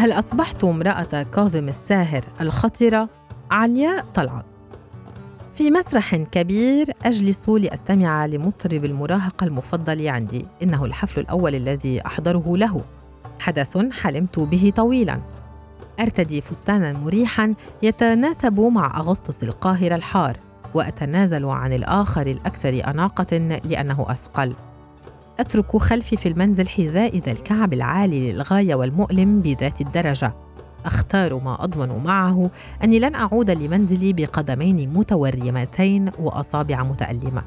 هل أصبحت امرأة كاظم الساهر الخطرة؟ علياء طلعت في مسرح كبير أجلس لأستمع لمطرب المراهقة المفضل عندي. إنه الحفل الأول الذي أحضره له. حدث حلمت به طويلا. أرتدي فستانا مريحا يتناسب مع أغسطس القاهرة الحار وأتنازل عن الآخر الأكثر أناقة لأنه أثقل. أترك خلفي في المنزل حذاء ذا الكعب العالي للغاية والمؤلم بذات الدرجة. أختار ما أضمن معه أني لن أعود لمنزلي بقدمين متورمتين وأصابع متألمة.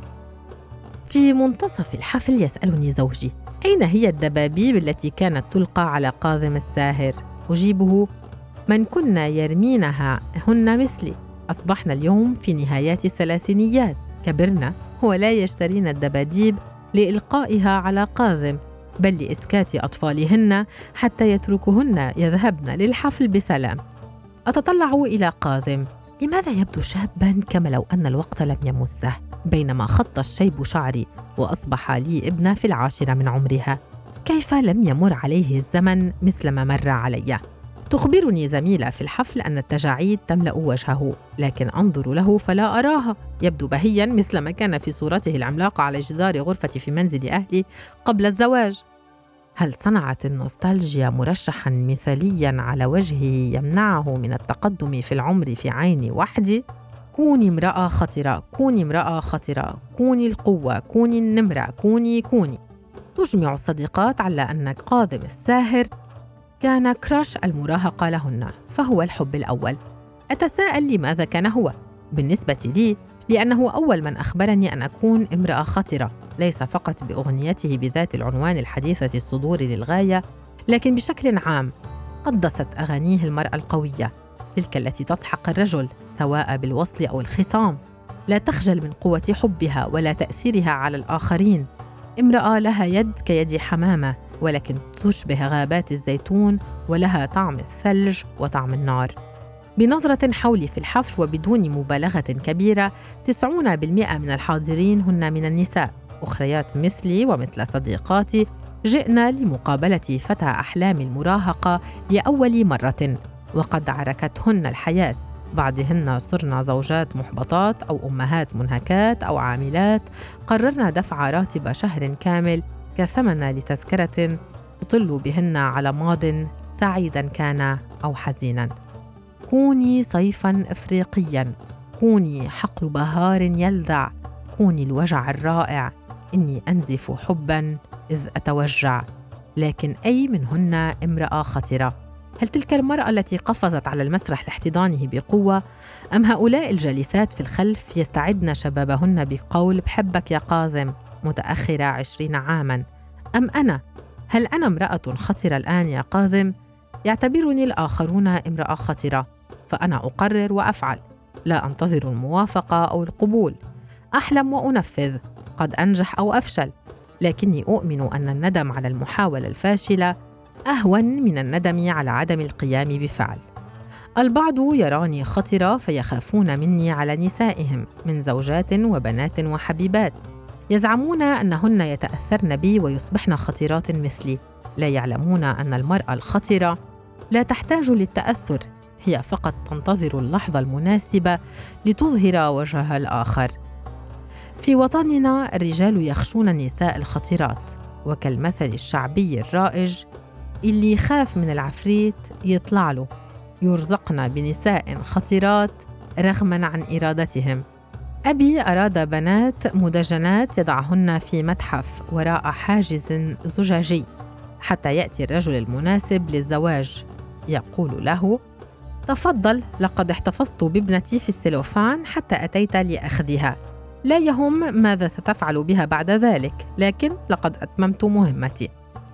في منتصف الحفل يسألني زوجي أين هي الدبابيب التي كانت تلقى على قاذم الساهر؟ أجيبه من كنا يرمينها هن مثلي. أصبحن اليوم في نهايات الثلاثينيات. كبرنا ولا يشترين الدباديب لإلقائها على قاذم بل لإسكات أطفالهن حتى يتركهن يذهبن للحفل بسلام. أتطلع إلى قاذم. لماذا يبدو شابا كما لو أن الوقت لم يمسه؟ بينما خط الشيب شعري وأصبح لي ابنة في العاشرة من عمرها. كيف لم يمر عليه الزمن مثلما مر علي؟ تخبرني زميلة في الحفل أن التجاعيد تملأ وجهه لكن أنظر له فلا أراها. يبدو بهيا مثلما كان في صورته العملاقة على جدار غرفتي في منزل أهلي قبل الزواج. هل صنعت النوستالجيا مرشحا مثاليا على وجهي يمنعه من التقدم في العمر في عيني وحدي؟ كوني امرأة خطرة كوني امرأة خطرة كوني القوة كوني النمرة كوني كوني. تجمع الصديقات على أن قاذم الساهر كان كراش المراهقة لهن فهو الحب الأول. أتساءل لماذا كان هو؟ بالنسبة لي لأنه أول من أخبرني أن أكون امرأة خطرة ليس فقط بأغنيته بذات العنوان الحديثة الصدور للغاية لكن بشكل عام. قدست أغانيه المرأة القوية تلك التي تسحق الرجل سواء بالوصل أو الخصام. لا تخجل من قوة حبها ولا تأثيرها على الآخرين. امرأة لها يد كيد حمامة ولكن تشبه غابات الزيتون ولها طعم الثلج وطعم النار. بنظرة حولي في الحفل وبدون مبالغة كبيرة 90% من الحاضرين هن من النساء. أخريات مثلي ومثل صديقاتي جئنا لمقابلة فتى أحلام المراهقة لأول مرة وقد عركتهن الحياة. بعضهن صرنا زوجات محبطات أو أمهات منهكات أو عاملات. قررنا دفع راتب شهر كامل كثمن لتذكرة تطل بهن على ماض سعيدا كان أو حزينا. كوني صيفا إفريقيا. كوني حقل بهار يلذع كوني الوجع الرائع. إني أنزف حبا إذ أتوجع. لكن أي منهن امرأة خطرة؟ هل تلك المرأة التي قفزت على المسرح لاحتضانه بقوة؟ أم هؤلاء الجالسات في الخلف يستعدن شبابهن بقول بحبك يا قاذم؟ متأخرة عشرين عاماً. أم أنا؟ هل أنا امرأة خطرة الآن يا قاذم؟ يعتبرني الآخرون امرأة خطرة فأنا أقرر وأفعل. لا أنتظر الموافقة أو القبول. أحلم وأنفذ. قد أنجح أو أفشل. لكني أؤمن أن الندم على المحاولة الفاشلة أهون من الندم على عدم القيام بفعل. البعض يراني خطرة فيخافون مني على نسائهم من زوجات وبنات وحبيبات. يزعمون أنهن يتأثرن بي ويصبحن خطيرات مثلي. لا يعلمون أن المرأة الخطره لا تحتاج للتأثر. هي فقط تنتظر اللحظة المناسبة لتظهر وجه الآخر. في وطننا الرجال يخشون النساء الخطيرات وكالمثل الشعبي الرائج اللي يخاف من العفريت يطلع له. يرزقن بنساء خطيرات رغما عن إرادتهم. أبي أراد بنات مدجنات يضعهن في متحف وراء حاجز زجاجي حتى يأتي الرجل المناسب للزواج. يقول له تفضل لقد احتفظت بابنتي في السلوفان حتى أتيت لأخذها. لا يهم ماذا ستفعل بها بعد ذلك لكن لقد أتممت مهمتي.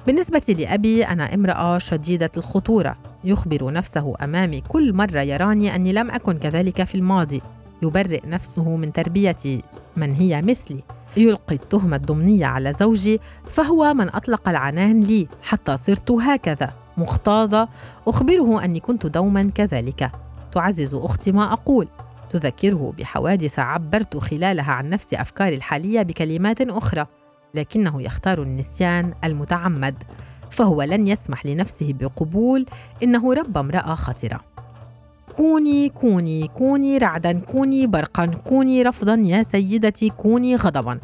بالنسبة لأبي أنا امرأة شديدة الخطورة يخبر نفسه أمامي كل مرة يراني أني لم أكن كذلك في الماضي. يبرئ نفسه من تربية من هي مثلي يلقي التهمة الضمنية على زوجي فهو من أطلق العنان لي حتى صرت هكذا. مختاضة أخبره أني كنت دوما كذلك. تعزز أختي ما أقول. تذكره بحوادث عبرت خلالها عن نفس أفكاري الحالية بكلمات أخرى لكنه يختار النسيان المتعمد فهو لن يسمح لنفسه بقبول إنه رب امرأة خطرة. كوني كوني كوني رعدا كوني برقا كوني رفضا يا سيدتي كوني غضبا.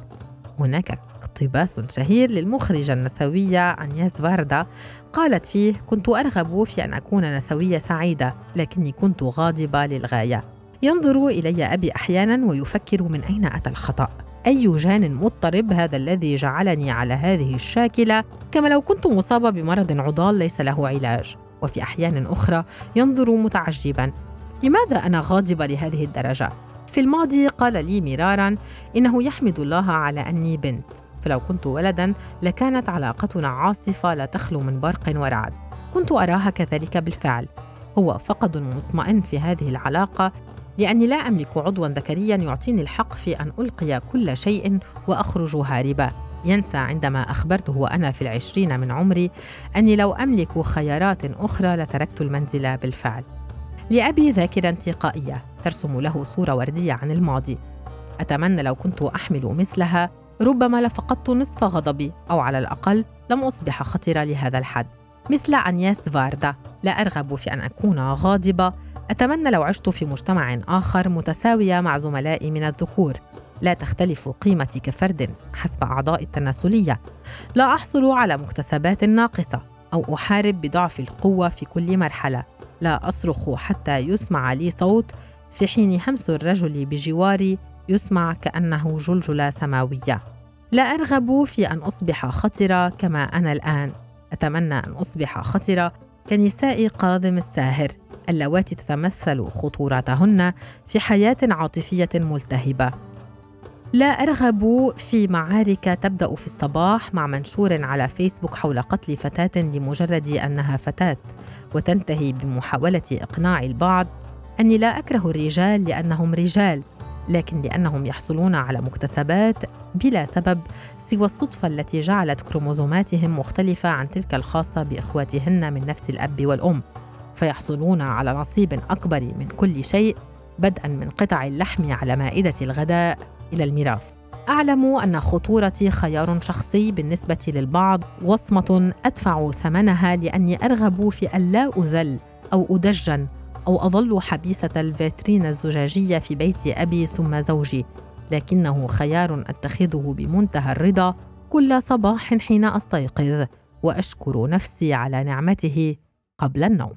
هناك اقتباس شهير للمخرجة النسوية أنياس فاردا. قالت فيه كنت أرغب في أن أكون نسوية سعيدة لكني كنت غاضبة للغاية. ينظر إلي أبي أحيانا ويفكر من أين أتى الخطأ. أي جان مضطرب هذا الذي جعلني على هذه الشاكلة؟ كما لو كنت مصابة بمرض عضال ليس له علاج. وفي أحيان أخرى ينظر متعجبا. لماذا أنا غاضبة لهذه الدرجة؟ في الماضي قال لي مرارا إنه يحمد الله على أني بنت. فلو كنت ولدا لكانت علاقتنا عاصفة لا تخلو من برق ورعد. كنت أراها كذلك بالفعل. هو فقد مطمئن في هذه العلاقة لأني لا أملك عضوا ذكريا يعطيني الحق في أن ألقي كل شيء وأخرج هاربا. ينسى عندما أخبرته وأنا في العشرين من عمري أني لو أملك خيارات أخرى لتركت المنزل بالفعل. لأبي ذاكرة انتقائية ترسم له صورة وردية عن الماضي. أتمنى لو كنت أحمل مثلها ربما لفقدت نصف غضبي أو على الأقل لم أصبح خطرة لهذا الحد. مثل أنياس فاردا لا أرغب في أن أكون غاضبة. أتمنى لو عشت في مجتمع آخر متساوية مع زملائي من الذكور. لا تختلف قيمتي كفرد حسب أعضاء التناسلية. لا أحصل على مكتسبات ناقصة أو أحارب بضعف القوة في كل مرحلة. لا أصرخ حتى يسمع لي صوت في حين همس الرجل بجواري يسمع كأنه جلجلة سماوية. لا أرغب في أن أصبح خطرة كما أنا الآن. أتمنى أن أصبح خطرة كنساء قاضم الساهر اللواتي تتمثل خطورتهن في حياة عاطفية ملتهبة. لا أرغب في معارك تبدأ في الصباح مع منشور على فيسبوك حول قتل فتاة لمجرد أنها فتاة وتنتهي بمحاولة إقناع البعض أني لا أكره الرجال لأنهم رجال لكن لأنهم يحصلون على مكتسبات بلا سبب سوى الصدفة التي جعلت كروموزوماتهم مختلفة عن تلك الخاصة بإخواتهن من نفس الأب والأم. فيحصلون على نصيب أكبر من كل شيء بدءا من قطع اللحم على مائدة الغداء. إلى الميراث. أعلم أن خطورتي خيار شخصي بالنسبة للبعض وصمة أدفع ثمنها لأني أرغب في أن لا أذل أو أدجن أو أظل حبيسة الفاترين الزجاجية في بيت أبي ثم زوجي لكنه خيار أتخذه بمنتهى الرضا كل صباح حين أستيقظ وأشكر نفسي على نعمته قبل النوم.